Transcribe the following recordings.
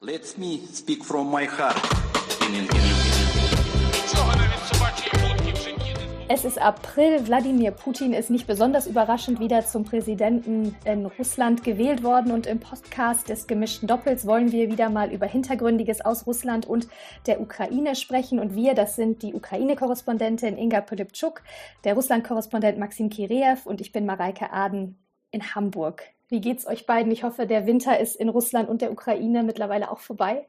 Let me speak from my heart. Es ist April. Wladimir Putin ist nicht besonders überraschend wieder zum Präsidenten in Russland gewählt worden. Und im Podcast des gemischten Doppels wollen wir wieder mal über Hintergründiges aus Russland und der Ukraine sprechen. Und wir, das sind die Ukraine-Korrespondentin Inga Polypczuk, der Russland-Korrespondent Maxim Kireev und ich bin Mareike Aden in Hamburg. Wie geht's euch beiden? Ich hoffe, der Winter ist in Russland und der Ukraine mittlerweile auch vorbei.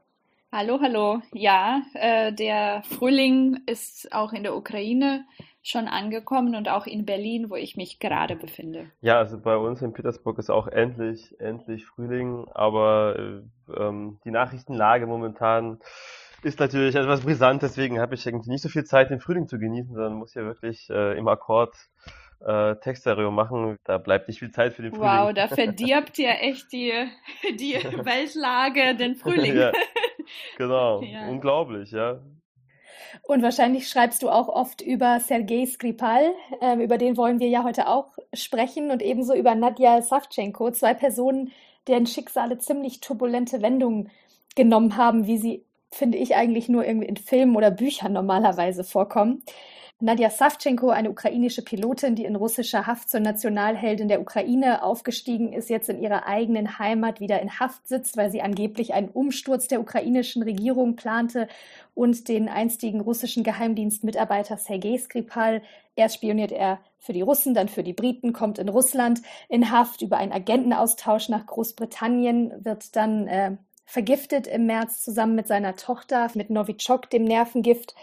Hallo, hallo. Ja, äh, der Frühling ist auch in der Ukraine schon angekommen und auch in Berlin, wo ich mich gerade befinde. Ja, also bei uns in Petersburg ist auch endlich, endlich Frühling, aber äh, ähm, die Nachrichtenlage momentan ist natürlich etwas brisant, deswegen habe ich irgendwie nicht so viel Zeit, den Frühling zu genießen, sondern muss ja wirklich äh, im Akkord äh, Textstereo machen. Da bleibt nicht viel Zeit für den Frühling. Wow, da verdirbt ihr echt die, die Weltlage, den Frühling. ja, genau, ja. unglaublich, ja. Und wahrscheinlich schreibst du auch oft über Sergei Skripal, ähm, über den wollen wir ja heute auch sprechen, und ebenso über Nadja Savchenko, zwei Personen, deren Schicksale ziemlich turbulente Wendungen genommen haben, wie sie, finde ich, eigentlich nur irgendwie in Filmen oder Büchern normalerweise vorkommen. Nadja Savchenko, eine ukrainische Pilotin, die in russischer Haft zur Nationalheldin der Ukraine aufgestiegen ist, jetzt in ihrer eigenen Heimat wieder in Haft sitzt, weil sie angeblich einen Umsturz der ukrainischen Regierung plante und den einstigen russischen Geheimdienstmitarbeiter Sergei Skripal. Erst spioniert er für die Russen, dann für die Briten, kommt in Russland in Haft über einen Agentenaustausch nach Großbritannien, wird dann äh, vergiftet im März zusammen mit seiner Tochter mit Novichok, dem Nervengift.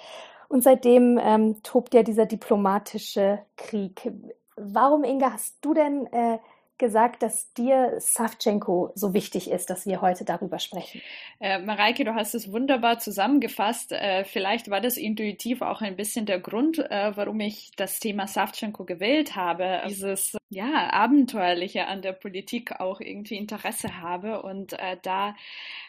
Und seitdem ähm, tobt ja dieser diplomatische Krieg. Warum, Inga, hast du denn äh, gesagt, dass dir Savchenko so wichtig ist, dass wir heute darüber sprechen. Äh, Mareike, du hast es wunderbar zusammengefasst. Äh, vielleicht war das intuitiv auch ein bisschen der Grund, äh, warum ich das Thema Savchenko gewählt habe. Dieses ja, Abenteuerliche an der Politik auch irgendwie Interesse habe. Und äh, da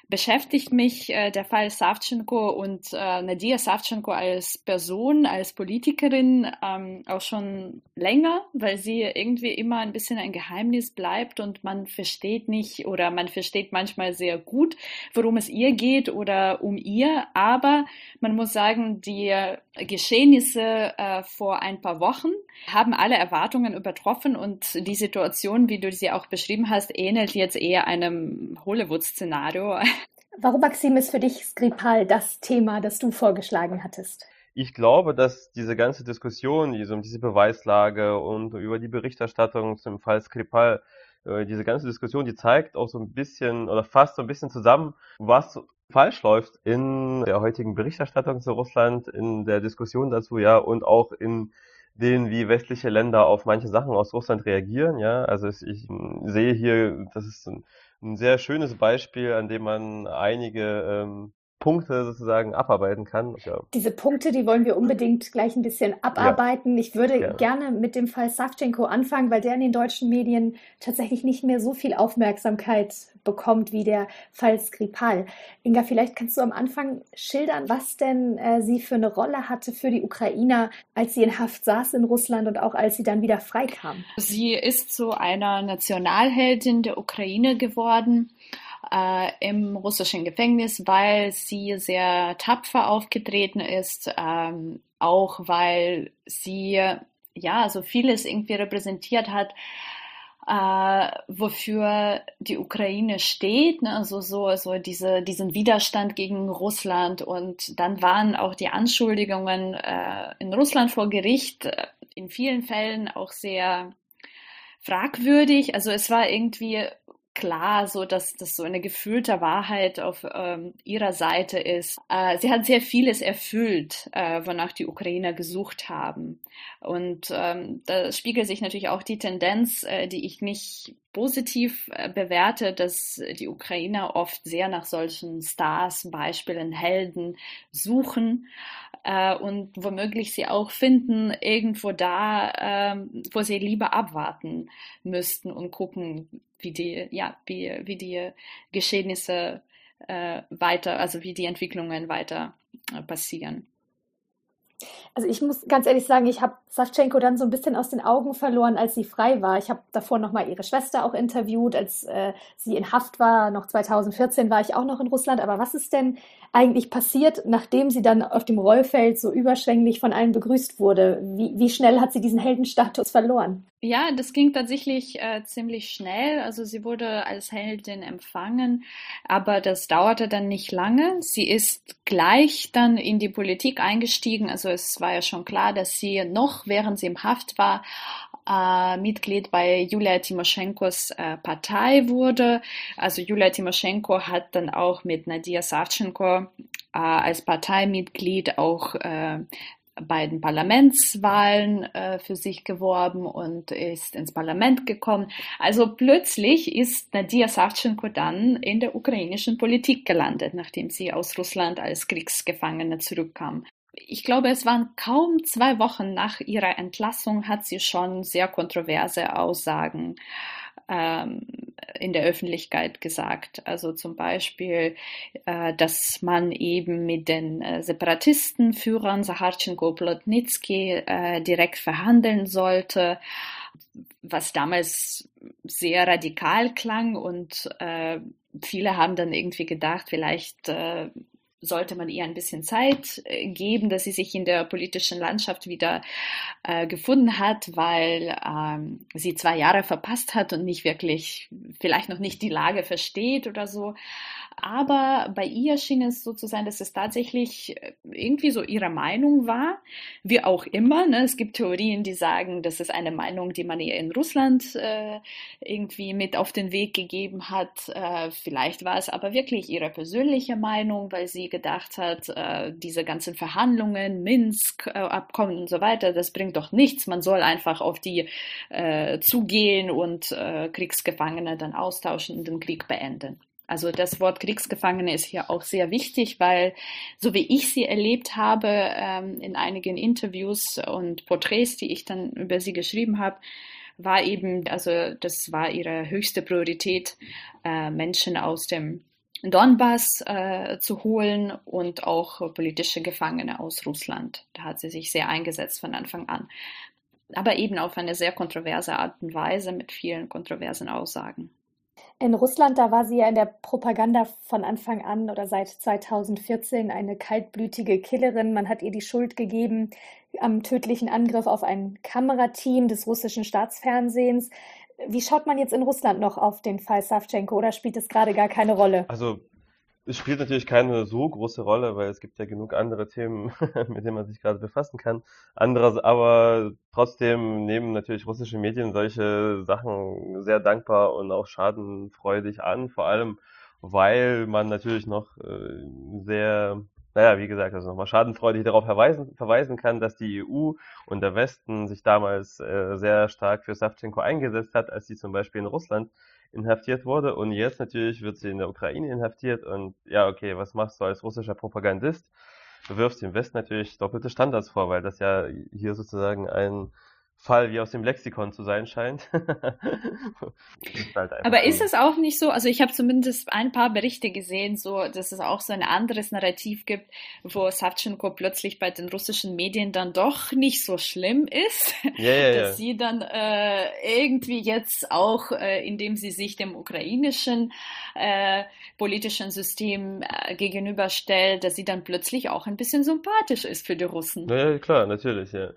beschäftigt mich äh, der Fall Savchenko und äh, Nadia Savchenko als Person, als Politikerin ähm, auch schon länger, weil sie irgendwie immer ein bisschen ein Geheimnis bleibt und man versteht nicht oder man versteht manchmal sehr gut, worum es ihr geht oder um ihr. Aber man muss sagen, die Geschehnisse äh, vor ein paar Wochen haben alle Erwartungen übertroffen und die Situation, wie du sie auch beschrieben hast, ähnelt jetzt eher einem Hollywood-Szenario. Warum, Maxim, ist für dich Skripal das Thema, das du vorgeschlagen hattest? Ich glaube, dass diese ganze Diskussion, diese, um diese Beweislage und über die Berichterstattung zum Fall Skripal, äh, diese ganze Diskussion, die zeigt auch so ein bisschen oder fasst so ein bisschen zusammen, was falsch läuft in der heutigen Berichterstattung zu Russland, in der Diskussion dazu, ja, und auch in denen, wie westliche Länder auf manche Sachen aus Russland reagieren, ja. Also ich, ich sehe hier, das ist ein, ein, sehr schönes Beispiel, an dem man einige ähm, Punkte sozusagen abarbeiten kann. Ja. Diese Punkte, die wollen wir unbedingt gleich ein bisschen abarbeiten. Ja. Ich würde ja. gerne mit dem Fall Savchenko anfangen, weil der in den deutschen Medien tatsächlich nicht mehr so viel Aufmerksamkeit bekommt wie der Fall Skripal. Inga, vielleicht kannst du am Anfang schildern, was denn äh, sie für eine Rolle hatte für die Ukrainer, als sie in Haft saß in Russland und auch als sie dann wieder freikam. Sie ist zu einer Nationalheldin der Ukraine geworden äh, im russischen Gefängnis, weil sie sehr tapfer aufgetreten ist, ähm, auch weil sie ja so vieles irgendwie repräsentiert hat, äh, wofür die Ukraine steht, ne? also so, so diese, diesen Widerstand gegen Russland und dann waren auch die Anschuldigungen äh, in Russland vor Gericht äh, in vielen Fällen auch sehr fragwürdig. Also es war irgendwie klar, so dass das so eine gefühlte Wahrheit auf ähm, ihrer Seite ist. Äh, sie hat sehr vieles erfüllt, äh, wonach die Ukrainer gesucht haben. Und ähm, da spiegelt sich natürlich auch die Tendenz, äh, die ich nicht positiv äh, bewerte, dass die Ukrainer oft sehr nach solchen Stars, Beispielen, Helden suchen äh, und womöglich sie auch finden irgendwo da, äh, wo sie lieber abwarten müssten und gucken, wie die, ja, wie, wie die Geschehnisse äh, weiter, also wie die Entwicklungen weiter äh, passieren. Also ich muss ganz ehrlich sagen, ich habe Savchenko dann so ein bisschen aus den Augen verloren, als sie frei war. Ich habe davor nochmal ihre Schwester auch interviewt, als äh, sie in Haft war. Noch 2014 war ich auch noch in Russland. Aber was ist denn eigentlich passiert, nachdem sie dann auf dem Rollfeld so überschwänglich von allen begrüßt wurde? Wie, wie schnell hat sie diesen Heldenstatus verloren? Ja, das ging tatsächlich äh, ziemlich schnell. Also sie wurde als Heldin empfangen, aber das dauerte dann nicht lange. Sie ist gleich dann in die Politik eingestiegen. Also es war ja schon klar, dass sie noch, während sie im Haft war, äh, Mitglied bei Julia Timoschenkos äh, Partei wurde. Also Julia Timoschenko hat dann auch mit Nadia Savchenko äh, als Parteimitglied auch äh, bei den Parlamentswahlen äh, für sich geworben und ist ins Parlament gekommen. Also plötzlich ist Nadia Savchenko dann in der ukrainischen Politik gelandet, nachdem sie aus Russland als Kriegsgefangene zurückkam. Ich glaube, es waren kaum zwei Wochen nach ihrer Entlassung, hat sie schon sehr kontroverse Aussagen ähm, in der Öffentlichkeit gesagt. Also zum Beispiel, äh, dass man eben mit den äh, Separatistenführern Saharchenko Plotnitsky äh, direkt verhandeln sollte, was damals sehr radikal klang und äh, viele haben dann irgendwie gedacht, vielleicht äh, sollte man ihr ein bisschen Zeit äh, geben, dass sie sich in der politischen Landschaft wieder äh, gefunden hat, weil ähm, sie zwei Jahre verpasst hat und nicht wirklich, vielleicht noch nicht die Lage versteht oder so. Aber bei ihr schien es so zu sein, dass es tatsächlich äh, irgendwie so ihre Meinung war, wie auch immer. Ne? Es gibt Theorien, die sagen, das ist eine Meinung, die man ihr in Russland äh, irgendwie mit auf den Weg gegeben hat. Äh, vielleicht war es aber wirklich ihre persönliche Meinung, weil sie gedacht hat, äh, diese ganzen Verhandlungen, Minsk, äh, und so weiter, das bringt doch nichts. Man soll einfach auf die äh, zugehen und Kriegsgefangene dann austauschen und den Krieg beenden. Also das Wort Kriegsgefangene ist hier auch sehr wichtig, weil so wie ich sie erlebt habe ähm, in einigen Interviews und Porträts, die ich dann über sie geschrieben habe, war eben, also das war ihre höchste Priorität, äh, Menschen aus dem Donbass äh, zu holen und auch politische Gefangene aus Russland. Da hat sie sich sehr eingesetzt von Anfang an. Aber eben auf eine sehr kontroverse Art und Weise mit vielen kontroversen Aussagen. In Russland, da war sie ja in der Propaganda von Anfang an oder seit 2014 eine kaltblütige Killerin. Man hat ihr die Schuld gegeben am tödlichen Angriff auf ein Kamerateam des russischen Staatsfernsehens. Wie schaut man jetzt in Russland noch auf den Fall Savchenko oder spielt es gerade gar keine Rolle? Also es spielt natürlich keine so große Rolle, weil es gibt ja genug andere Themen, mit denen man sich gerade befassen kann. Anderes, aber trotzdem nehmen natürlich russische Medien solche Sachen sehr dankbar und auch schadenfreudig an, vor allem weil man natürlich noch äh, sehr, naja, wie gesagt, also nochmal schadenfreudig darauf verweisen, verweisen kann, dass die EU und der Westen sich damals äh, sehr stark für Savchenko eingesetzt hat, als sie zum Beispiel in Russland inhaftiert wurde und jetzt natürlich wird sie in der Ukraine inhaftiert und ja, okay, was machst du als russischer Propagandist? Du wirfst dem Westen natürlich doppelte Standards vor, weil das ja hier sozusagen ein Fall wie aus dem Lexikon zu sein scheint. ist halt Aber ist es auch nicht so, also ich habe zumindest ein paar Berichte gesehen, so dass es auch so ein anderes Narrativ gibt, wo Savchenko plötzlich bei den russischen Medien dann doch nicht so schlimm ist, ja, ja, dass ja. sie dann äh, irgendwie jetzt auch, äh, indem sie sich dem ukrainischen äh, politischen System äh, gegenüberstellt, dass sie dann plötzlich auch ein bisschen sympathisch ist für die Russen. Ja, klar, natürlich, ja.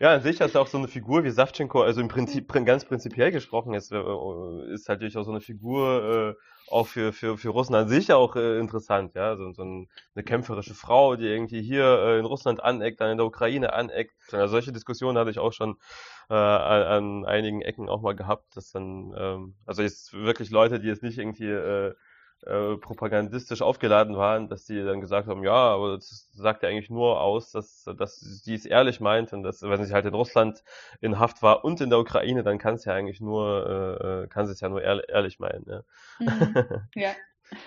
Ja. An sich ist auch so eine Figur wie Savchenko, also im Prinzip ganz prinzipiell gesprochen ist, äh, ist halt durchaus so eine Figur äh, auch für, für, für Russen an sich auch äh, interessant, ja, so, so ein, eine kämpferische Frau, die irgendwie hier äh, in Russland aneckt, dann in der Ukraine aneckt. Also solche Diskussionen hatte ich auch schon äh, an, an einigen Ecken auch mal gehabt, dass dann, ähm, also jetzt wirklich Leute, die jetzt nicht irgendwie äh, äh, propagandistisch aufgeladen waren, dass die dann gesagt haben, ja, aber das sagt ja eigentlich nur aus, dass, dass sie es ehrlich meint und dass, wenn sie halt in Russland in Haft war und in der Ukraine, dann kann es ja eigentlich nur, äh, äh kann sie es ja nur ehrlich, ehrlich meinen. Ja. Mhm. ja.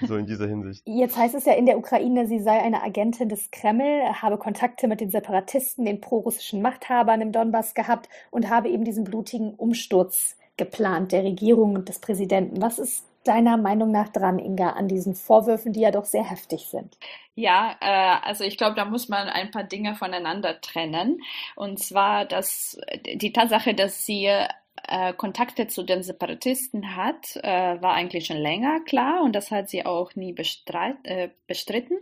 So in dieser Hinsicht. Jetzt heißt es ja in der Ukraine, sie sei eine Agentin des Kreml, habe Kontakte mit den Separatisten, den prorussischen Machthabern im Donbass gehabt und habe eben diesen blutigen Umsturz geplant der Regierung und des Präsidenten. Was ist deiner Meinung nach dran, Inga, an diesen Vorwürfen, die ja doch sehr heftig sind? Ja, äh, also ich glaube, da muss man ein paar Dinge voneinander trennen. Und zwar, dass die Tatsache, dass sie äh, Kontakte zu den Separatisten hat, äh, war eigentlich schon länger klar und das hat sie auch nie äh, bestritten.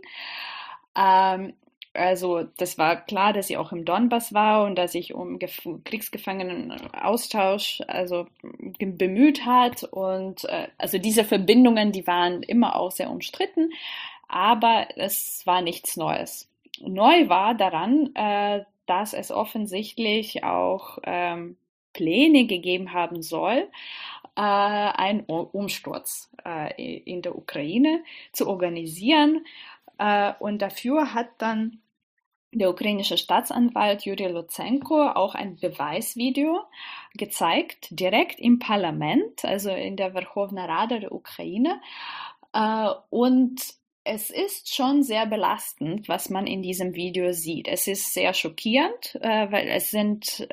Ähm, also das war klar, dass sie auch im Donbass war und dass sich um Gef Kriegsgefangenenaustausch also bemüht hat und äh, also diese Verbindungen, die waren immer auch sehr umstritten, aber es war nichts Neues. Neu war daran, äh, dass es offensichtlich auch ähm, Pläne gegeben haben soll, äh, einen Umsturz äh, in der Ukraine zu organisieren. Äh, und dafür hat dann der ukrainische Staatsanwalt Juri Luzenko auch ein Beweisvideo gezeigt, direkt im Parlament, also in der Verkhovna Rada der Ukraine. Äh, und es ist schon sehr belastend, was man in diesem Video sieht. Es ist sehr schockierend, äh, weil es sind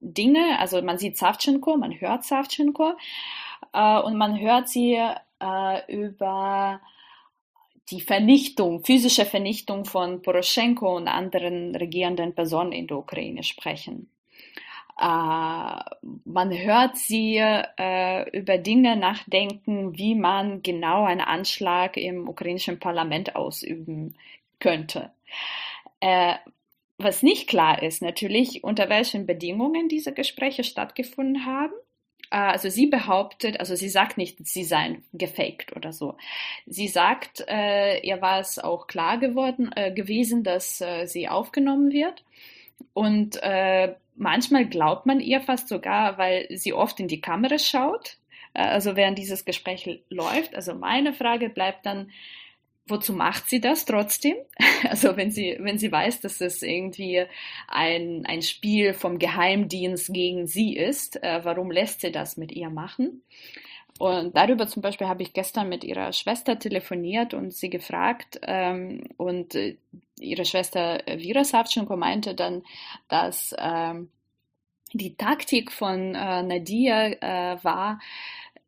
Dinge, also man sieht Savchenko, man hört Savchenko und man hört sie über die Vernichtung, physische Vernichtung von Poroschenko und anderen regierenden Personen in der Ukraine sprechen. Äh, man hört sie äh, über Dinge nachdenken, wie man genau einen Anschlag im ukrainischen Parlament ausüben könnte. Äh, was nicht klar ist natürlich, unter welchen Bedingungen diese Gespräche stattgefunden haben. Äh, also sie behauptet, also sie sagt nicht, sie seien gefaked oder so. Sie sagt, äh, ihr war es auch klar geworden äh, gewesen, dass äh, sie aufgenommen wird. Und äh, manchmal glaubt man ihr fast sogar, weil sie oft in die Kamera schaut, äh, also während dieses Gespräch läuft. Also meine Frage bleibt dann, wozu macht sie das trotzdem? Also wenn sie, wenn sie weiß, dass es irgendwie ein, ein Spiel vom Geheimdienst gegen sie ist, äh, warum lässt sie das mit ihr machen? Und darüber zum Beispiel habe ich gestern mit ihrer Schwester telefoniert und sie gefragt. Ähm, und äh, ihre Schwester Vira Savchenko meinte dann, dass ähm, die Taktik von äh, Nadia äh, war,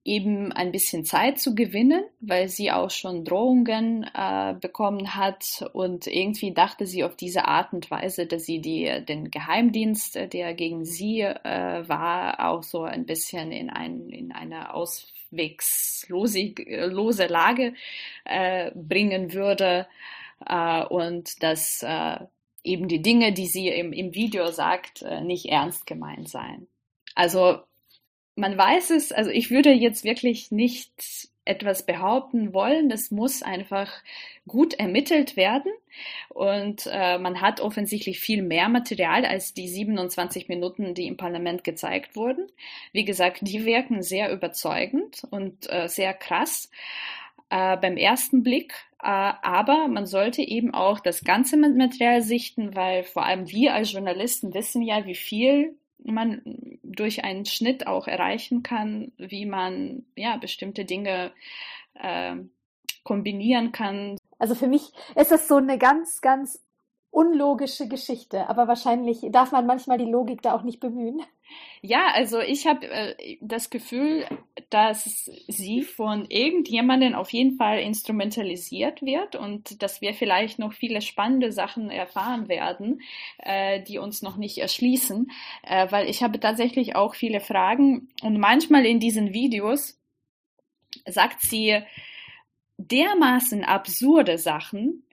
eben ein bisschen Zeit zu gewinnen, weil sie auch schon Drohungen äh, bekommen hat und irgendwie dachte sie auf diese Art und Weise, dass sie die, den Geheimdienst, äh, der gegen sie äh, war, auch so ein bisschen in, ein, in eine auswegslose lose Lage äh, bringen würde äh, und dass äh, eben die Dinge, die sie im, im Video sagt, nicht ernst gemeint seien. Also man weiß es, also ich würde jetzt wirklich nicht etwas behaupten wollen. Das muss einfach gut ermittelt werden. Und äh, man hat offensichtlich viel mehr Material als die 27 Minuten, die im Parlament gezeigt wurden. Wie gesagt, die wirken sehr überzeugend und äh, sehr krass äh, beim ersten Blick. Äh, aber man sollte eben auch das ganze Material sichten, weil vor allem wir als Journalisten wissen ja, wie viel man durch einen Schnitt auch erreichen kann, wie man ja bestimmte Dinge äh, kombinieren kann. Also für mich ist das so eine ganz, ganz unlogische Geschichte, aber wahrscheinlich darf man manchmal die Logik da auch nicht bemühen. Ja, also ich habe äh, das Gefühl, dass sie von irgendjemandem auf jeden Fall instrumentalisiert wird und dass wir vielleicht noch viele spannende Sachen erfahren werden, äh, die uns noch nicht erschließen, äh, weil ich habe tatsächlich auch viele Fragen und manchmal in diesen Videos sagt sie dermaßen absurde Sachen,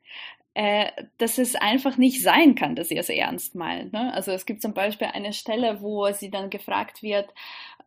äh, dass es einfach nicht sein kann, dass sie es ernst meint. Ne? Also es gibt zum Beispiel eine Stelle, wo sie dann gefragt wird,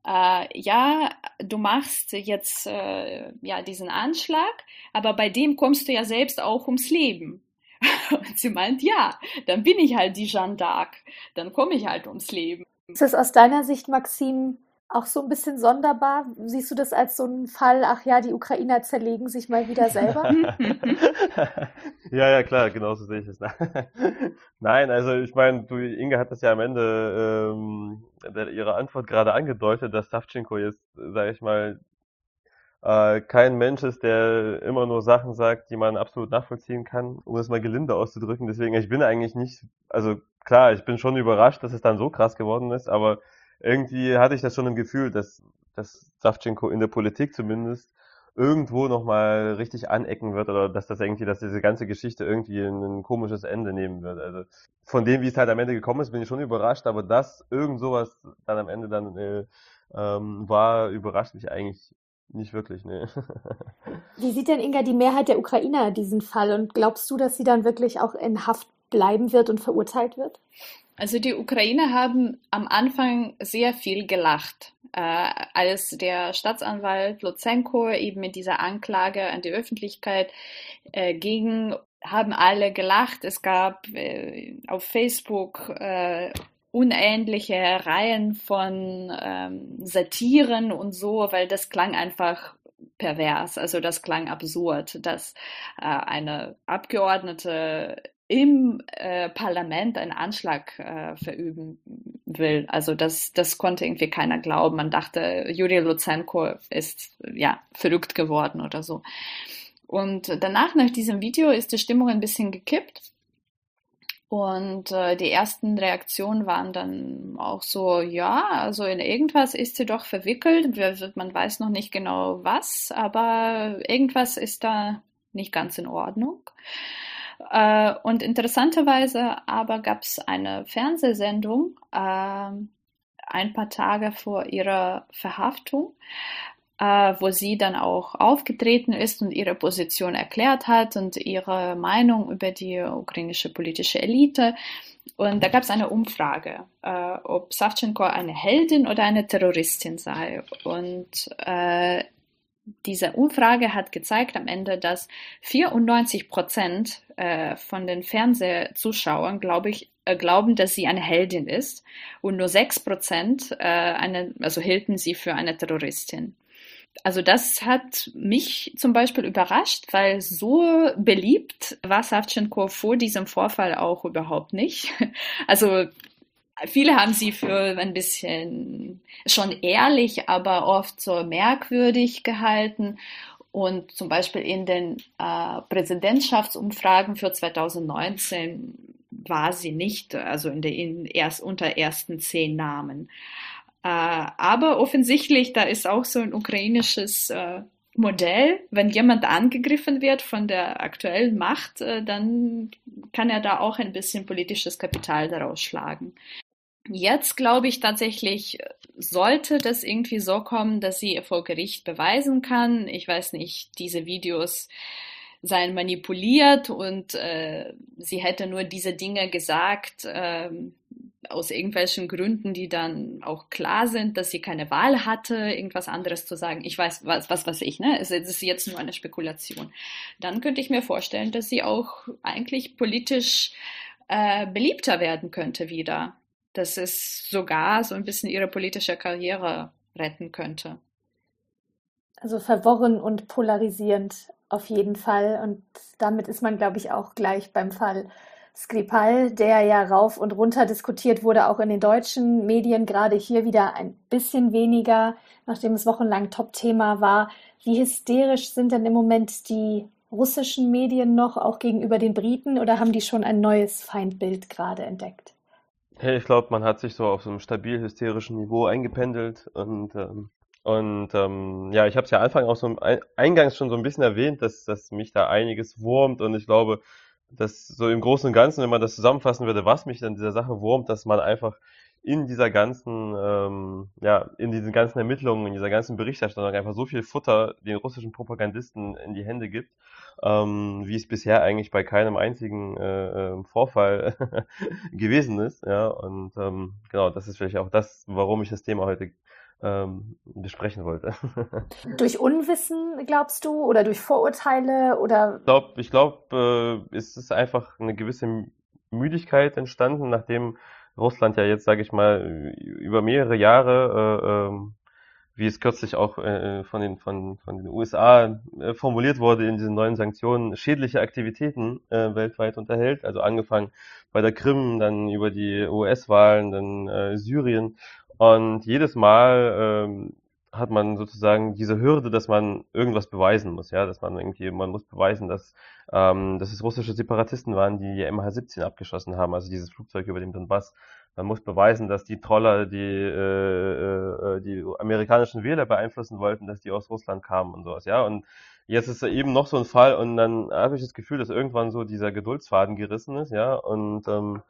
äh, ja, du machst jetzt äh, ja diesen Anschlag, aber bei dem kommst du ja selbst auch ums Leben. Und sie meint, ja, dann bin ich halt die Jeanne d'Arc, dann komme ich halt ums Leben. Ist es aus deiner Sicht, Maxim, auch so ein bisschen sonderbar? Siehst du das als so einen Fall, ach ja, die Ukrainer zerlegen sich mal wieder selber? ja, ja, klar, genauso sehe ich es. Nein, also ich meine, du, Inge hat das ja am Ende ähm, ihrer Antwort gerade angedeutet, dass Savchenko jetzt, sage ich mal, äh, kein Mensch ist, der immer nur Sachen sagt, die man absolut nachvollziehen kann, um es mal gelinde auszudrücken. Deswegen, ich bin eigentlich nicht, also klar, ich bin schon überrascht, dass es dann so krass geworden ist, aber irgendwie hatte ich das schon im Gefühl, dass, dass Savchenko in der Politik zumindest irgendwo nochmal richtig anecken wird oder dass das irgendwie, dass diese ganze Geschichte irgendwie ein, komisches Ende nehmen wird. Also von dem, wie es halt am Ende gekommen ist, bin ich schon überrascht, aber dass irgend sowas dann am Ende dann äh, ähm, war, überrascht mich eigentlich nicht wirklich, ne. Wie sieht denn Inga die Mehrheit der Ukrainer diesen Fall und glaubst du, dass sie dann wirklich auch in Haft bleiben wird und verurteilt wird? Also die Ukrainer haben am Anfang sehr viel gelacht, äh, als der Staatsanwalt Lutsenko eben mit dieser Anklage an die Öffentlichkeit äh, ging, haben alle gelacht. Es gab äh, auf Facebook äh, unähnliche Reihen von ähm, Satiren und so, weil das klang einfach pervers, also das klang absurd, dass äh, eine Abgeordnete im äh, Parlament einen Anschlag äh, verüben will. Also das, das konnte irgendwie keiner glauben. Man dachte, Juri Luzenko ist ja verrückt geworden oder so. Und danach, nach diesem Video, ist die Stimmung ein bisschen gekippt. Und äh, die ersten Reaktionen waren dann auch so, ja, also in irgendwas ist sie doch verwickelt. Man weiß noch nicht genau was, aber irgendwas ist da nicht ganz in Ordnung. Äh, und interessanterweise aber gab es eine Fernsehsendung äh, ein paar Tage vor ihrer Verhaftung, äh, wo sie dann auch aufgetreten ist und ihre Position erklärt hat und ihre Meinung über die ukrainische politische Elite. Und da gab es eine Umfrage, äh, ob Savchenko eine Heldin oder eine Terroristin sei. Und äh, diese Umfrage hat gezeigt am Ende, dass 94 Prozent äh, von den Fernsehzuschauern, glaube ich, äh, glauben, dass sie eine Heldin ist und nur 6 Prozent äh, also hielten sie für eine Terroristin. Also das hat mich zum Beispiel überrascht, weil so beliebt war Savchenko vor diesem Vorfall auch überhaupt nicht. Also Viele haben sie für ein bisschen schon ehrlich, aber oft so merkwürdig gehalten. Und zum Beispiel in den äh, Präsidentschaftsumfragen für 2019 war sie nicht, also in der in erst unter ersten zehn Namen. Äh, aber offensichtlich, da ist auch so ein ukrainisches äh, Modell, wenn jemand angegriffen wird von der aktuellen Macht, äh, dann kann er da auch ein bisschen politisches Kapital daraus schlagen. Jetzt glaube ich tatsächlich, sollte das irgendwie so kommen, dass sie vor Gericht beweisen kann. Ich weiß nicht, diese Videos seien manipuliert und äh, sie hätte nur diese Dinge gesagt äh, aus irgendwelchen Gründen, die dann auch klar sind, dass sie keine Wahl hatte, irgendwas anderes zu sagen. Ich weiß, was, was weiß ich, ne? Es ist jetzt nur eine Spekulation. Dann könnte ich mir vorstellen, dass sie auch eigentlich politisch äh, beliebter werden könnte wieder dass es sogar so ein bisschen ihre politische Karriere retten könnte. Also verworren und polarisierend auf jeden Fall. Und damit ist man, glaube ich, auch gleich beim Fall Skripal, der ja rauf und runter diskutiert wurde, auch in den deutschen Medien, gerade hier wieder ein bisschen weniger, nachdem es wochenlang Top-Thema war. Wie hysterisch sind denn im Moment die russischen Medien noch, auch gegenüber den Briten, oder haben die schon ein neues Feindbild gerade entdeckt? Hey, ich glaube, man hat sich so auf so einem stabil hysterischen Niveau eingependelt und ähm, und ähm, ja, ich habe es ja Anfang auch so eingangs schon so ein bisschen erwähnt, dass, dass mich da einiges wurmt und ich glaube, dass so im Großen und Ganzen, wenn man das zusammenfassen würde, was mich an dieser Sache wurmt, dass man einfach in dieser ganzen, ähm, ja, in diesen ganzen Ermittlungen, in dieser ganzen Berichterstattung einfach so viel Futter den russischen Propagandisten in die Hände gibt ähm, wie es bisher eigentlich bei keinem einzigen äh, ähm, Vorfall gewesen ist. Ja, und ähm, genau, das ist vielleicht auch das, warum ich das Thema heute ähm, besprechen wollte. durch Unwissen, glaubst du, oder durch Vorurteile oder? Ich glaube, ich glaub, äh, es ist einfach eine gewisse Müdigkeit entstanden, nachdem Russland ja jetzt, sage ich mal, über mehrere Jahre äh, ähm, wie es kürzlich auch äh, von, den, von, von den USA äh, formuliert wurde in diesen neuen Sanktionen, schädliche Aktivitäten äh, weltweit unterhält. Also angefangen bei der Krim, dann über die US-Wahlen, dann äh, Syrien. Und jedes Mal ähm, hat man sozusagen diese Hürde, dass man irgendwas beweisen muss, ja, dass man irgendwie, man muss beweisen, dass, ähm, dass es russische Separatisten waren, die die MH17 abgeschossen haben, also dieses Flugzeug über dem Donbass. Man muss beweisen, dass die Troller, die äh, äh, die amerikanischen Wähler beeinflussen wollten, dass die aus Russland kamen und sowas, ja. Und jetzt ist eben noch so ein Fall und dann habe ich das Gefühl, dass irgendwann so dieser Geduldsfaden gerissen ist, ja. Und ähm,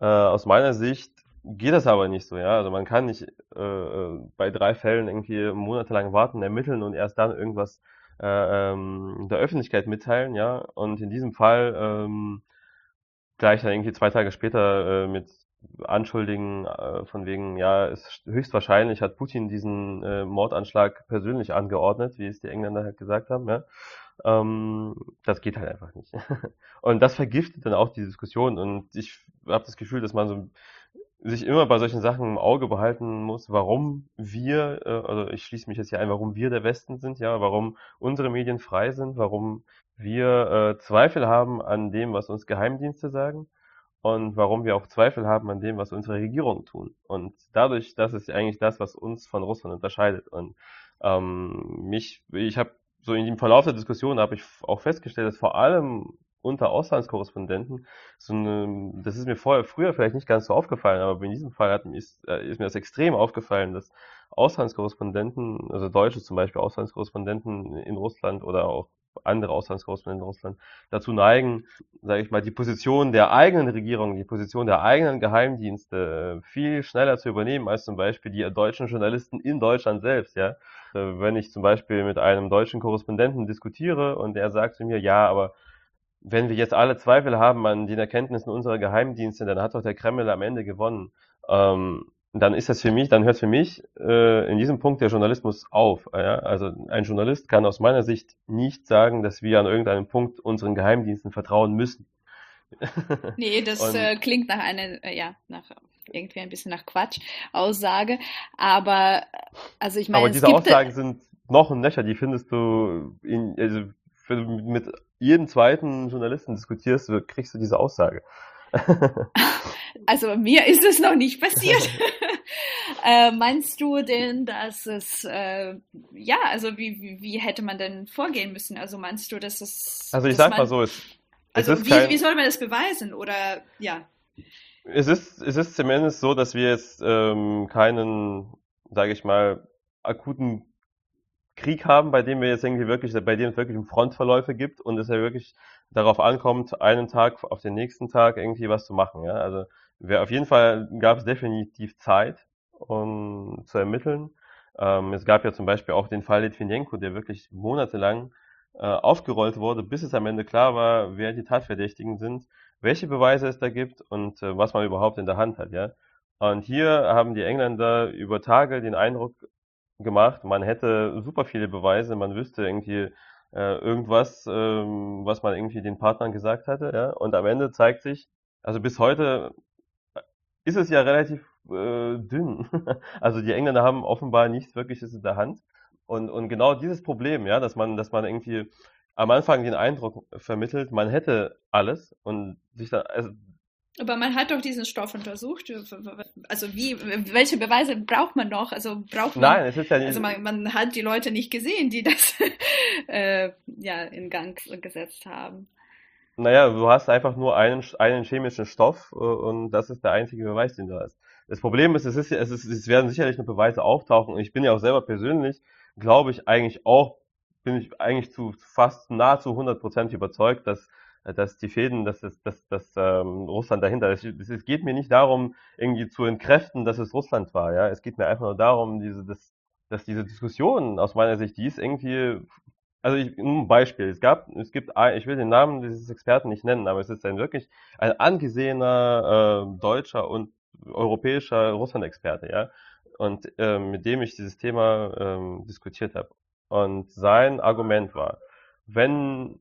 äh, aus meiner Sicht geht das aber nicht so, ja. Also man kann nicht äh, äh, bei drei Fällen irgendwie monatelang warten, ermitteln und erst dann irgendwas äh, ähm, der Öffentlichkeit mitteilen, ja. Und in diesem Fall ähm, gleich dann irgendwie zwei Tage später äh, mit anschuldigen, äh, von wegen, ja, ist höchstwahrscheinlich hat Putin diesen äh, Mordanschlag persönlich angeordnet, wie es die Engländer halt gesagt haben, ja. Ähm, das geht halt einfach nicht. und das vergiftet dann auch die Diskussion und ich habe das Gefühl, dass man so sich immer bei solchen Sachen im Auge behalten muss, warum wir, äh, also ich schließe mich jetzt hier ein, warum wir der Westen sind, ja, warum unsere Medien frei sind, warum wir äh, Zweifel haben an dem, was uns Geheimdienste sagen und warum wir auch Zweifel haben an dem, was unsere Regierungen tun. Und dadurch, das ist eigentlich das, was uns von Russland unterscheidet. Und ähm, mich, ich habe so in dem Verlauf der Diskussion habe ich auch festgestellt, dass vor allem unter Auslandskorrespondenten so eine, das ist mir vorher früher vielleicht nicht ganz so aufgefallen, aber in diesem Fall hat, ist, äh, ist mir das extrem aufgefallen, dass Auslandskorrespondenten, also Deutsche zum Beispiel Auslandskorrespondenten in Russland oder auch andere Auslandskorrespondenten in Russland dazu neigen, sage ich mal, die Position der eigenen Regierung, die Position der eigenen Geheimdienste äh, viel schneller zu übernehmen als zum Beispiel die deutschen Journalisten in Deutschland selbst, ja. Äh, wenn ich zum Beispiel mit einem deutschen Korrespondenten diskutiere und er sagt zu mir, ja, aber wenn wir jetzt alle Zweifel haben an den Erkenntnissen unserer Geheimdienste, dann hat doch der Kreml am Ende gewonnen. Ähm, dann ist das für mich, dann hört für mich äh, in diesem Punkt der Journalismus auf. Ja? Also ein Journalist kann aus meiner Sicht nicht sagen, dass wir an irgendeinem Punkt unseren Geheimdiensten vertrauen müssen. nee, das Und, äh, klingt nach einer, äh, ja, nach irgendwie ein bisschen nach Quatsch Aussage. Aber also ich meine, aber diese Aussagen sind noch ein Nöcher, die findest du in, also mit jedem zweiten Journalisten diskutierst, kriegst du diese Aussage. also mir ist es noch nicht passiert. äh, meinst du denn, dass es, äh, ja, also wie, wie, wie, hätte man denn vorgehen müssen? Also meinst du, dass es. Also ich sag man, mal so, es, also es ist wie, kein, wie soll man das beweisen? Oder ja. Es ist, es ist zumindest so, dass wir jetzt ähm, keinen, sage ich mal, akuten Krieg haben, bei dem wir jetzt irgendwie wirklich, bei dem es wirklich Frontverläufe gibt und es ja wirklich darauf ankommt, einen Tag auf den nächsten Tag irgendwie was zu machen. Ja? Also wir, auf jeden Fall gab es definitiv Zeit, um zu ermitteln. Ähm, es gab ja zum Beispiel auch den Fall Litvinenko, der wirklich monatelang äh, aufgerollt wurde, bis es am Ende klar war, wer die Tatverdächtigen sind, welche Beweise es da gibt und äh, was man überhaupt in der Hand hat. Ja? Und hier haben die Engländer über Tage den Eindruck gemacht. Man hätte super viele Beweise, man wüsste irgendwie äh, irgendwas, ähm, was man irgendwie den Partnern gesagt hatte, ja. Und am Ende zeigt sich, also bis heute ist es ja relativ äh, dünn. also die Engländer haben offenbar nichts Wirkliches in der Hand. Und, und genau dieses Problem, ja, dass man, dass man irgendwie am Anfang den Eindruck vermittelt, man hätte alles und sich dann, also aber man hat doch diesen Stoff untersucht. Also wie, welche Beweise braucht man noch? Also braucht man, Nein, es ist ja nicht. Also man, man hat die Leute nicht gesehen, die das äh, ja in Gang gesetzt haben. Naja, du hast einfach nur einen, einen chemischen Stoff äh, und das ist der einzige Beweis, den du hast. Das Problem ist, es ist, es ist, es werden sicherlich noch Beweise auftauchen und ich bin ja auch selber persönlich, glaube ich eigentlich auch, bin ich eigentlich zu fast nahezu 100% überzeugt, dass dass die Fäden, dass, es, dass, dass ähm, Russland dahinter ist. Es, geht mir nicht darum, irgendwie zu entkräften, dass es Russland war. Ja, es geht mir einfach nur darum, diese, dass, dass diese Diskussion aus meiner Sicht, die ist irgendwie, also ich, ein Beispiel. Es gab, es gibt, ein, ich will den Namen dieses Experten nicht nennen, aber es ist ein wirklich ein angesehener äh, deutscher und europäischer Russland-Experte, ja, und äh, mit dem ich dieses Thema ähm, diskutiert habe. Und sein Argument war, wenn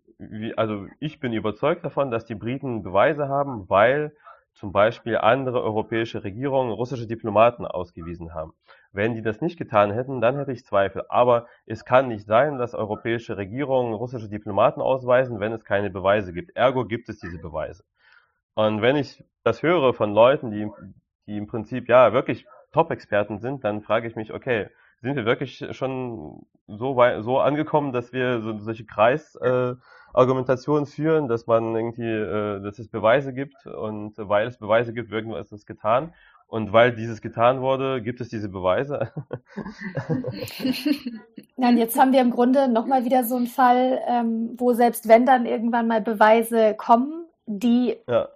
also ich bin überzeugt davon, dass die Briten Beweise haben, weil zum Beispiel andere europäische Regierungen russische Diplomaten ausgewiesen haben. Wenn die das nicht getan hätten, dann hätte ich Zweifel. Aber es kann nicht sein, dass europäische Regierungen russische Diplomaten ausweisen, wenn es keine Beweise gibt. Ergo gibt es diese Beweise. Und wenn ich das höre von Leuten, die, die im Prinzip ja wirklich Top-Experten sind, dann frage ich mich, okay, sind wir wirklich schon so weit, so angekommen, dass wir so, solche Kreisargumentationen äh, führen, dass man irgendwie, äh, dass es Beweise gibt und weil es Beweise gibt, irgendwas ist getan. Und weil dieses getan wurde, gibt es diese Beweise. Nein, jetzt haben wir im Grunde nochmal wieder so einen Fall, ähm, wo selbst wenn dann irgendwann mal Beweise kommen, die ja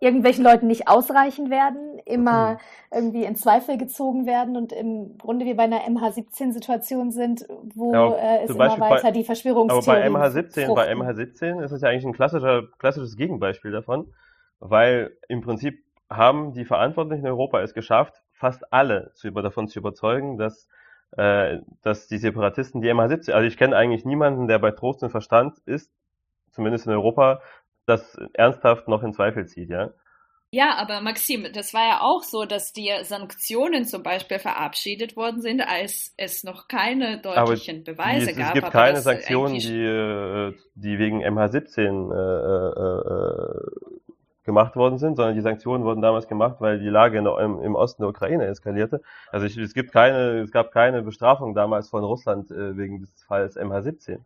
irgendwelchen Leuten nicht ausreichen werden, immer mhm. irgendwie in Zweifel gezogen werden und im Grunde wie bei einer MH17-Situation sind, wo ja, äh, es immer weiter bei, die Verschwörungstheorie Aber bei MH17, bei MH17 ist es ja eigentlich ein klassischer, klassisches Gegenbeispiel davon, weil im Prinzip haben die Verantwortlichen in Europa es geschafft, fast alle zu, davon zu überzeugen, dass äh, dass die Separatisten die MH17, also ich kenne eigentlich niemanden, der bei Trost und Verstand ist, zumindest in Europa, das ernsthaft noch in Zweifel zieht, ja. Ja, aber Maxim, das war ja auch so, dass die Sanktionen zum Beispiel verabschiedet worden sind, als es noch keine deutlichen aber Beweise die, gab. Es gibt keine Sanktionen, die, äh, die wegen MH17 äh, äh, äh, gemacht worden sind, sondern die Sanktionen wurden damals gemacht, weil die Lage im, im Osten der Ukraine eskalierte. Also ich, es gibt keine, es gab keine Bestrafung damals von Russland äh, wegen des Falls MH17.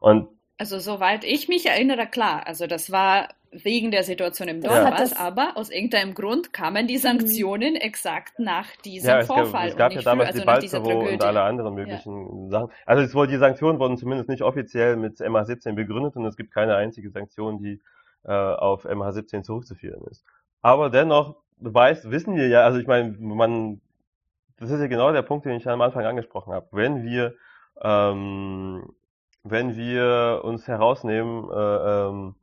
Und also soweit ich mich erinnere, klar. Also das war wegen der Situation im Donbass, ja. aber aus irgendeinem Grund kamen die Sanktionen mhm. exakt nach diesem ja, es Vorfall. Gab, es gab ja damals früher, also die Balzerow und alle anderen möglichen ja. Sachen. Also es wurde, die Sanktionen wurden zumindest nicht offiziell mit MH17 begründet und es gibt keine einzige Sanktion, die äh, auf MH17 zurückzuführen ist. Aber dennoch weiß, wissen wir ja, also ich meine, man, das ist ja genau der Punkt, den ich am Anfang angesprochen habe. Wenn wir ähm, wenn wir uns herausnehmen, äh, ähm,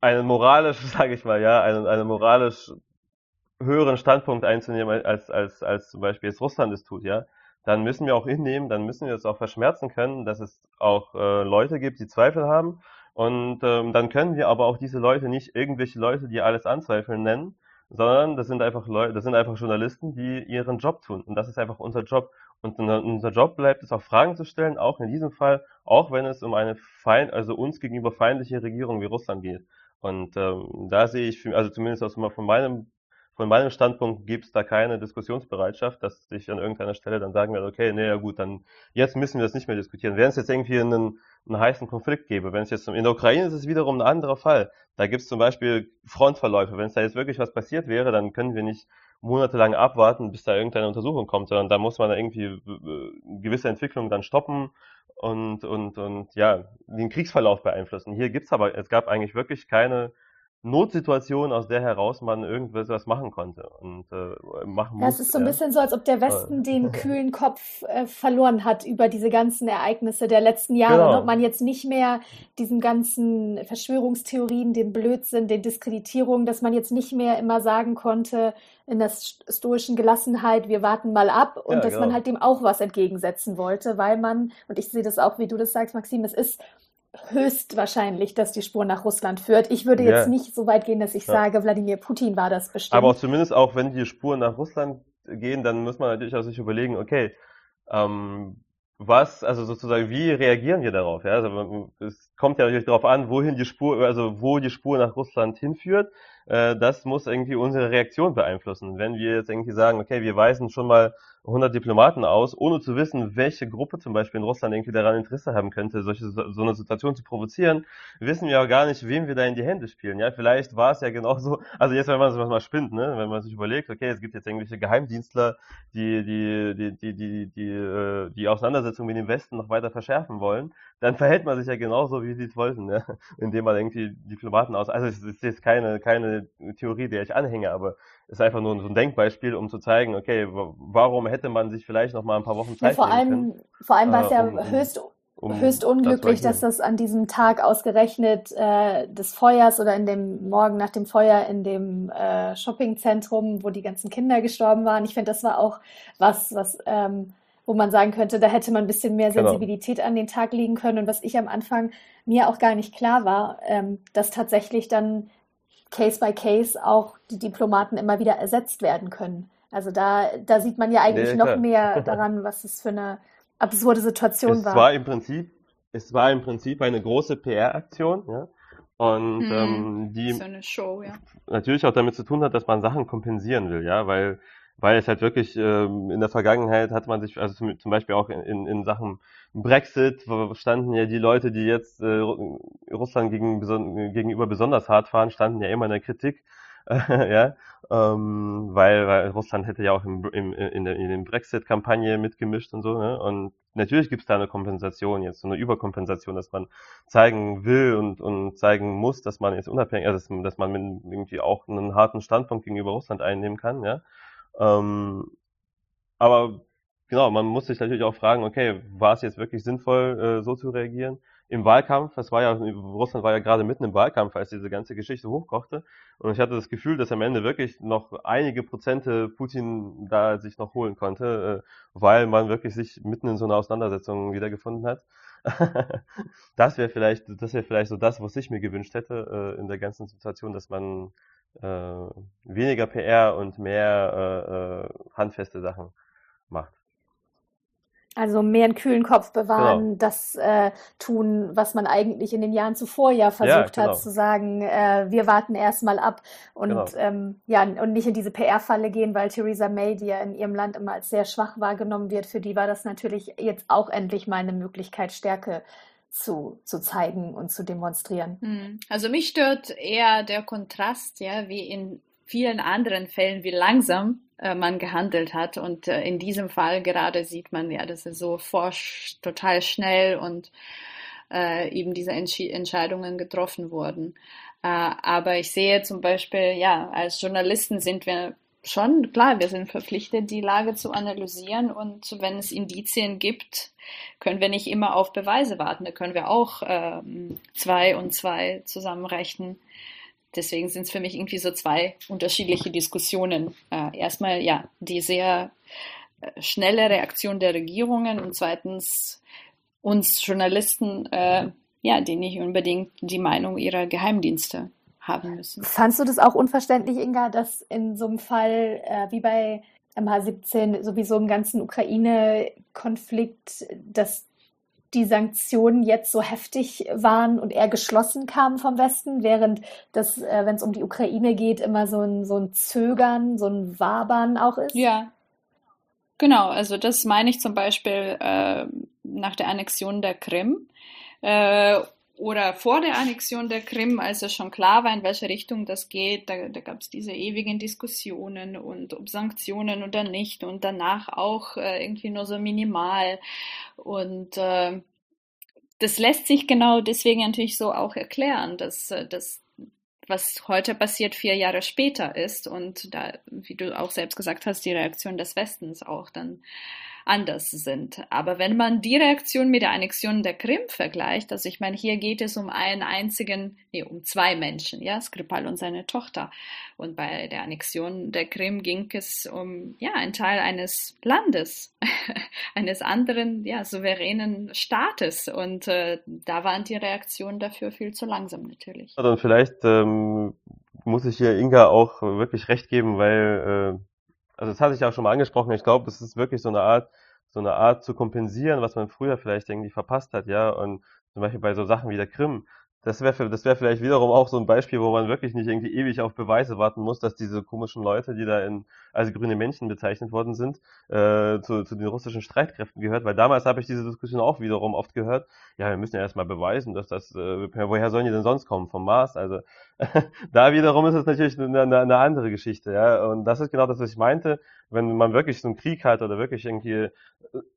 einen moralisch, sage ich mal, ja, einen, einen moralisch höheren Standpunkt einzunehmen, als, als, als zum Beispiel jetzt Russland es tut, ja, dann müssen wir auch hinnehmen, dann müssen wir es auch verschmerzen können, dass es auch äh, Leute gibt, die Zweifel haben. Und ähm, dann können wir aber auch diese Leute nicht irgendwelche Leute, die alles anzweifeln, nennen, sondern das sind einfach Leute, das sind einfach Journalisten, die ihren Job tun. Und das ist einfach unser Job. Und unser Job bleibt es auch Fragen zu stellen, auch in diesem Fall, auch wenn es um eine feind, also uns gegenüber feindliche Regierung wie Russland geht. Und ähm, da sehe ich, also zumindest aus von meinem von meinem Standpunkt gibt es da keine Diskussionsbereitschaft, dass ich an irgendeiner Stelle dann sagen werde, okay, nee, ja gut, dann jetzt müssen wir das nicht mehr diskutieren. Wenn es jetzt irgendwie einen, einen heißen Konflikt gäbe, wenn es jetzt in der Ukraine ist es wiederum ein anderer Fall. Da gibt es zum Beispiel Frontverläufe. Wenn es da jetzt wirklich was passiert wäre, dann können wir nicht monatelang abwarten, bis da irgendeine Untersuchung kommt, sondern da muss man da irgendwie äh, gewisse Entwicklungen dann stoppen und, und, und ja, den Kriegsverlauf beeinflussen. Hier gibt's aber, es gab eigentlich wirklich keine Notsituation, aus der heraus man irgendwas machen konnte und äh, machen musste. Es ist so ein bisschen so, als ob der Westen den kühlen Kopf äh, verloren hat über diese ganzen Ereignisse der letzten Jahre genau. und ob man jetzt nicht mehr diesen ganzen Verschwörungstheorien, den Blödsinn, den Diskreditierungen, dass man jetzt nicht mehr immer sagen konnte in der stoischen Gelassenheit, wir warten mal ab und ja, dass genau. man halt dem auch was entgegensetzen wollte, weil man, und ich sehe das auch, wie du das sagst, Maxim, es ist höchstwahrscheinlich, dass die Spur nach Russland führt. Ich würde jetzt ja. nicht so weit gehen, dass ich ja. sage, Wladimir Putin war das bestimmt. Aber zumindest auch, wenn die Spuren nach Russland gehen, dann muss man natürlich auch sich überlegen, okay, ähm, was, also sozusagen, wie reagieren wir darauf? Ja, also kommt ja natürlich darauf an, wohin die Spur, also wo die Spur nach Russland hinführt. Äh, das muss irgendwie unsere Reaktion beeinflussen. Wenn wir jetzt irgendwie sagen, okay, wir weisen schon mal 100 Diplomaten aus, ohne zu wissen, welche Gruppe zum Beispiel in Russland irgendwie daran Interesse haben könnte, solche, so eine Situation zu provozieren, wissen wir auch gar nicht, wem wir da in die Hände spielen. Ja, vielleicht war es ja genauso, also jetzt, wenn man sich mal spinnt, ne, wenn man sich überlegt, okay, es gibt jetzt irgendwelche Geheimdienstler, die, die, die, die, die, die, äh, die Auseinandersetzung mit dem Westen noch weiter verschärfen wollen, dann verhält man sich ja genauso, wie sie es wollten, ne? indem man irgendwie Diplomaten aus, also es ist jetzt keine, keine Theorie, der ich anhänge, aber ist einfach nur so ein Denkbeispiel, um zu zeigen, okay, warum hätte man sich vielleicht noch mal ein paar Wochen Zeit ja, vor allem, können, Vor allem war es äh, ja um, höchst, um höchst unglücklich, das dass das an diesem Tag ausgerechnet äh, des Feuers oder in dem Morgen nach dem Feuer in dem äh, Shoppingzentrum, wo die ganzen Kinder gestorben waren. Ich finde, das war auch was, was ähm, wo man sagen könnte, da hätte man ein bisschen mehr genau. Sensibilität genau. an den Tag legen können. Und was ich am Anfang mir auch gar nicht klar war, ähm, dass tatsächlich dann Case by Case auch die Diplomaten immer wieder ersetzt werden können. Also da, da sieht man ja eigentlich ja, noch mehr daran, was es für eine absurde Situation es war. war im Prinzip, es war im Prinzip eine große PR-Aktion, ja. Und hm, ähm, die so eine Show, ja. natürlich auch damit zu tun hat, dass man Sachen kompensieren will, ja, weil weil es halt wirklich ähm, in der Vergangenheit hat man sich, also zum, zum Beispiel auch in, in Sachen Brexit standen ja die Leute, die jetzt äh, Russland gegen, gegenüber besonders hart fahren, standen ja immer in der Kritik, ja, ähm, weil, weil Russland hätte ja auch im, im, in, der, in den Brexit-Kampagne mitgemischt und so, ne? Und natürlich gibt es da eine Kompensation jetzt, so eine Überkompensation, dass man zeigen will und, und zeigen muss, dass man jetzt unabhängig, also dass, dass man irgendwie auch einen harten Standpunkt gegenüber Russland einnehmen kann, ja. Ähm, aber genau, man muss sich natürlich auch fragen, okay, war es jetzt wirklich sinnvoll, äh, so zu reagieren? Im Wahlkampf, das war ja, Russland war ja gerade mitten im Wahlkampf, als diese ganze Geschichte hochkochte. Und ich hatte das Gefühl, dass am Ende wirklich noch einige Prozente Putin da sich noch holen konnte, äh, weil man wirklich sich mitten in so einer Auseinandersetzung wiedergefunden hat. das wäre vielleicht, das wäre vielleicht so das, was ich mir gewünscht hätte äh, in der ganzen Situation, dass man äh, weniger PR und mehr äh, äh, handfeste Sachen macht. Also mehr einen kühlen Kopf bewahren, genau. das äh, tun, was man eigentlich in den Jahren zuvor ja versucht ja, genau. hat zu sagen, äh, wir warten erstmal ab und genau. ähm, ja und nicht in diese PR-Falle gehen, weil Theresa May, die ja in ihrem Land immer als sehr schwach wahrgenommen wird, für die war das natürlich jetzt auch endlich mal eine Möglichkeit, Stärke zu, zu zeigen und zu demonstrieren. Hm. Also mich stört eher der Kontrast, ja, wie in vielen anderen Fällen, wie langsam äh, man gehandelt hat. Und äh, in diesem Fall gerade sieht man ja, dass es so forsch total schnell und äh, eben diese Entsch Entscheidungen getroffen wurden. Äh, aber ich sehe zum Beispiel, ja, als Journalisten sind wir schon, klar, wir sind verpflichtet, die Lage zu analysieren und wenn es Indizien gibt, können wir nicht immer auf Beweise warten. Da können wir auch ähm, zwei und zwei zusammenrechnen. Deswegen sind es für mich irgendwie so zwei unterschiedliche Diskussionen. Äh, erstmal, ja, die sehr äh, schnelle Reaktion der Regierungen und zweitens uns Journalisten, äh, ja, die nicht unbedingt die Meinung ihrer Geheimdienste haben müssen. Fandst du das auch unverständlich, Inga, dass in so einem Fall äh, wie bei MH17 sowieso im ganzen Ukraine-Konflikt, dass die Sanktionen jetzt so heftig waren und eher geschlossen kamen vom Westen, während das, äh, wenn es um die Ukraine geht, immer so ein, so ein Zögern, so ein Wabern auch ist? Ja. Genau, also das meine ich zum Beispiel äh, nach der Annexion der Krim. Äh, oder vor der Annexion der Krim, als es schon klar war, in welche Richtung das geht, da, da gab es diese ewigen Diskussionen und ob Sanktionen oder nicht und danach auch äh, irgendwie nur so minimal. Und äh, das lässt sich genau deswegen natürlich so auch erklären, dass, äh, dass was heute passiert, vier Jahre später ist und da, wie du auch selbst gesagt hast, die Reaktion des Westens auch dann anders sind. Aber wenn man die Reaktion mit der Annexion der Krim vergleicht, also ich meine, hier geht es um einen einzigen, nee, um zwei Menschen, ja, Skripal und seine Tochter. Und bei der Annexion der Krim ging es um, ja, ein Teil eines Landes, eines anderen, ja, souveränen Staates. Und äh, da waren die Reaktionen dafür viel zu langsam natürlich. Dann vielleicht ähm, muss ich hier Inga auch wirklich recht geben, weil äh, also das hatte ich auch schon mal angesprochen, ich glaube, es ist wirklich so eine Art, so eine Art zu kompensieren, was man früher vielleicht irgendwie verpasst hat, ja, und zum Beispiel bei so Sachen wie der Krim, das wäre das wäre vielleicht wiederum auch so ein Beispiel, wo man wirklich nicht irgendwie ewig auf Beweise warten muss, dass diese komischen Leute, die da in als grüne Männchen bezeichnet worden sind, äh, zu, zu den russischen Streitkräften gehört. Weil damals habe ich diese Diskussion auch wiederum oft gehört. Ja, wir müssen ja erstmal beweisen, dass das, äh, woher sollen die denn sonst kommen? Vom Mars? Also da wiederum ist es natürlich eine, eine, eine andere Geschichte, ja. Und das ist genau das, was ich meinte. Wenn man wirklich so einen Krieg hat oder wirklich irgendwie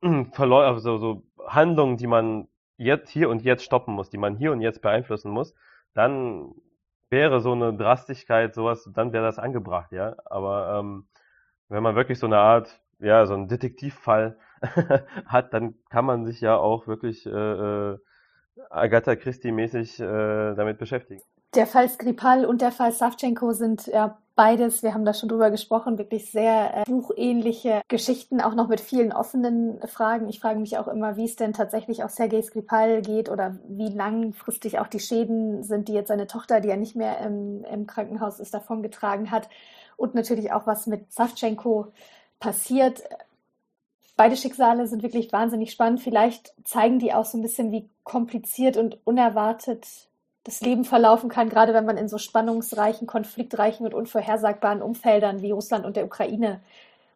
äh, verläuft, also so Handlungen, die man jetzt hier und jetzt stoppen muss, die man hier und jetzt beeinflussen muss, dann wäre so eine Drastigkeit, sowas, dann wäre das angebracht, ja. Aber ähm, wenn man wirklich so eine Art, ja, so einen Detektivfall hat, dann kann man sich ja auch wirklich äh, äh Agatha Christie-mäßig äh, damit beschäftigen. Der Fall Skripal und der Fall Savchenko sind ja beides, wir haben da schon drüber gesprochen, wirklich sehr äh, buchähnliche Geschichten, auch noch mit vielen offenen Fragen. Ich frage mich auch immer, wie es denn tatsächlich auch Sergei Skripal geht oder wie langfristig auch die Schäden sind, die jetzt seine Tochter, die ja nicht mehr im, im Krankenhaus ist, davongetragen hat. Und natürlich auch, was mit Savchenko passiert. Beide Schicksale sind wirklich wahnsinnig spannend. Vielleicht zeigen die auch so ein bisschen, wie kompliziert und unerwartet das Leben verlaufen kann, gerade wenn man in so spannungsreichen, konfliktreichen und unvorhersagbaren Umfeldern wie Russland und der Ukraine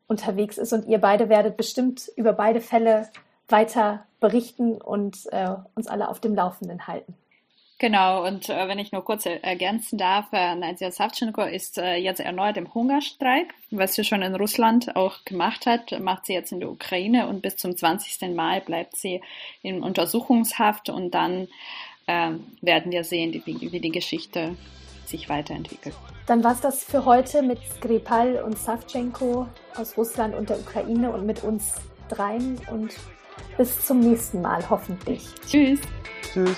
unterwegs ist. Und ihr beide werdet bestimmt über beide Fälle weiter berichten und äh, uns alle auf dem Laufenden halten. Genau, und äh, wenn ich nur kurz ergänzen darf, äh, Nadja Savchenko ist äh, jetzt erneut im Hungerstreik, was sie schon in Russland auch gemacht hat, macht sie jetzt in der Ukraine und bis zum 20. Mai bleibt sie in Untersuchungshaft und dann ähm, werden wir sehen, wie, wie die Geschichte sich weiterentwickelt. Dann war es das für heute mit Skripal und Savchenko aus Russland und der Ukraine und mit uns dreien und bis zum nächsten Mal hoffentlich. Tschüss. Tschüss.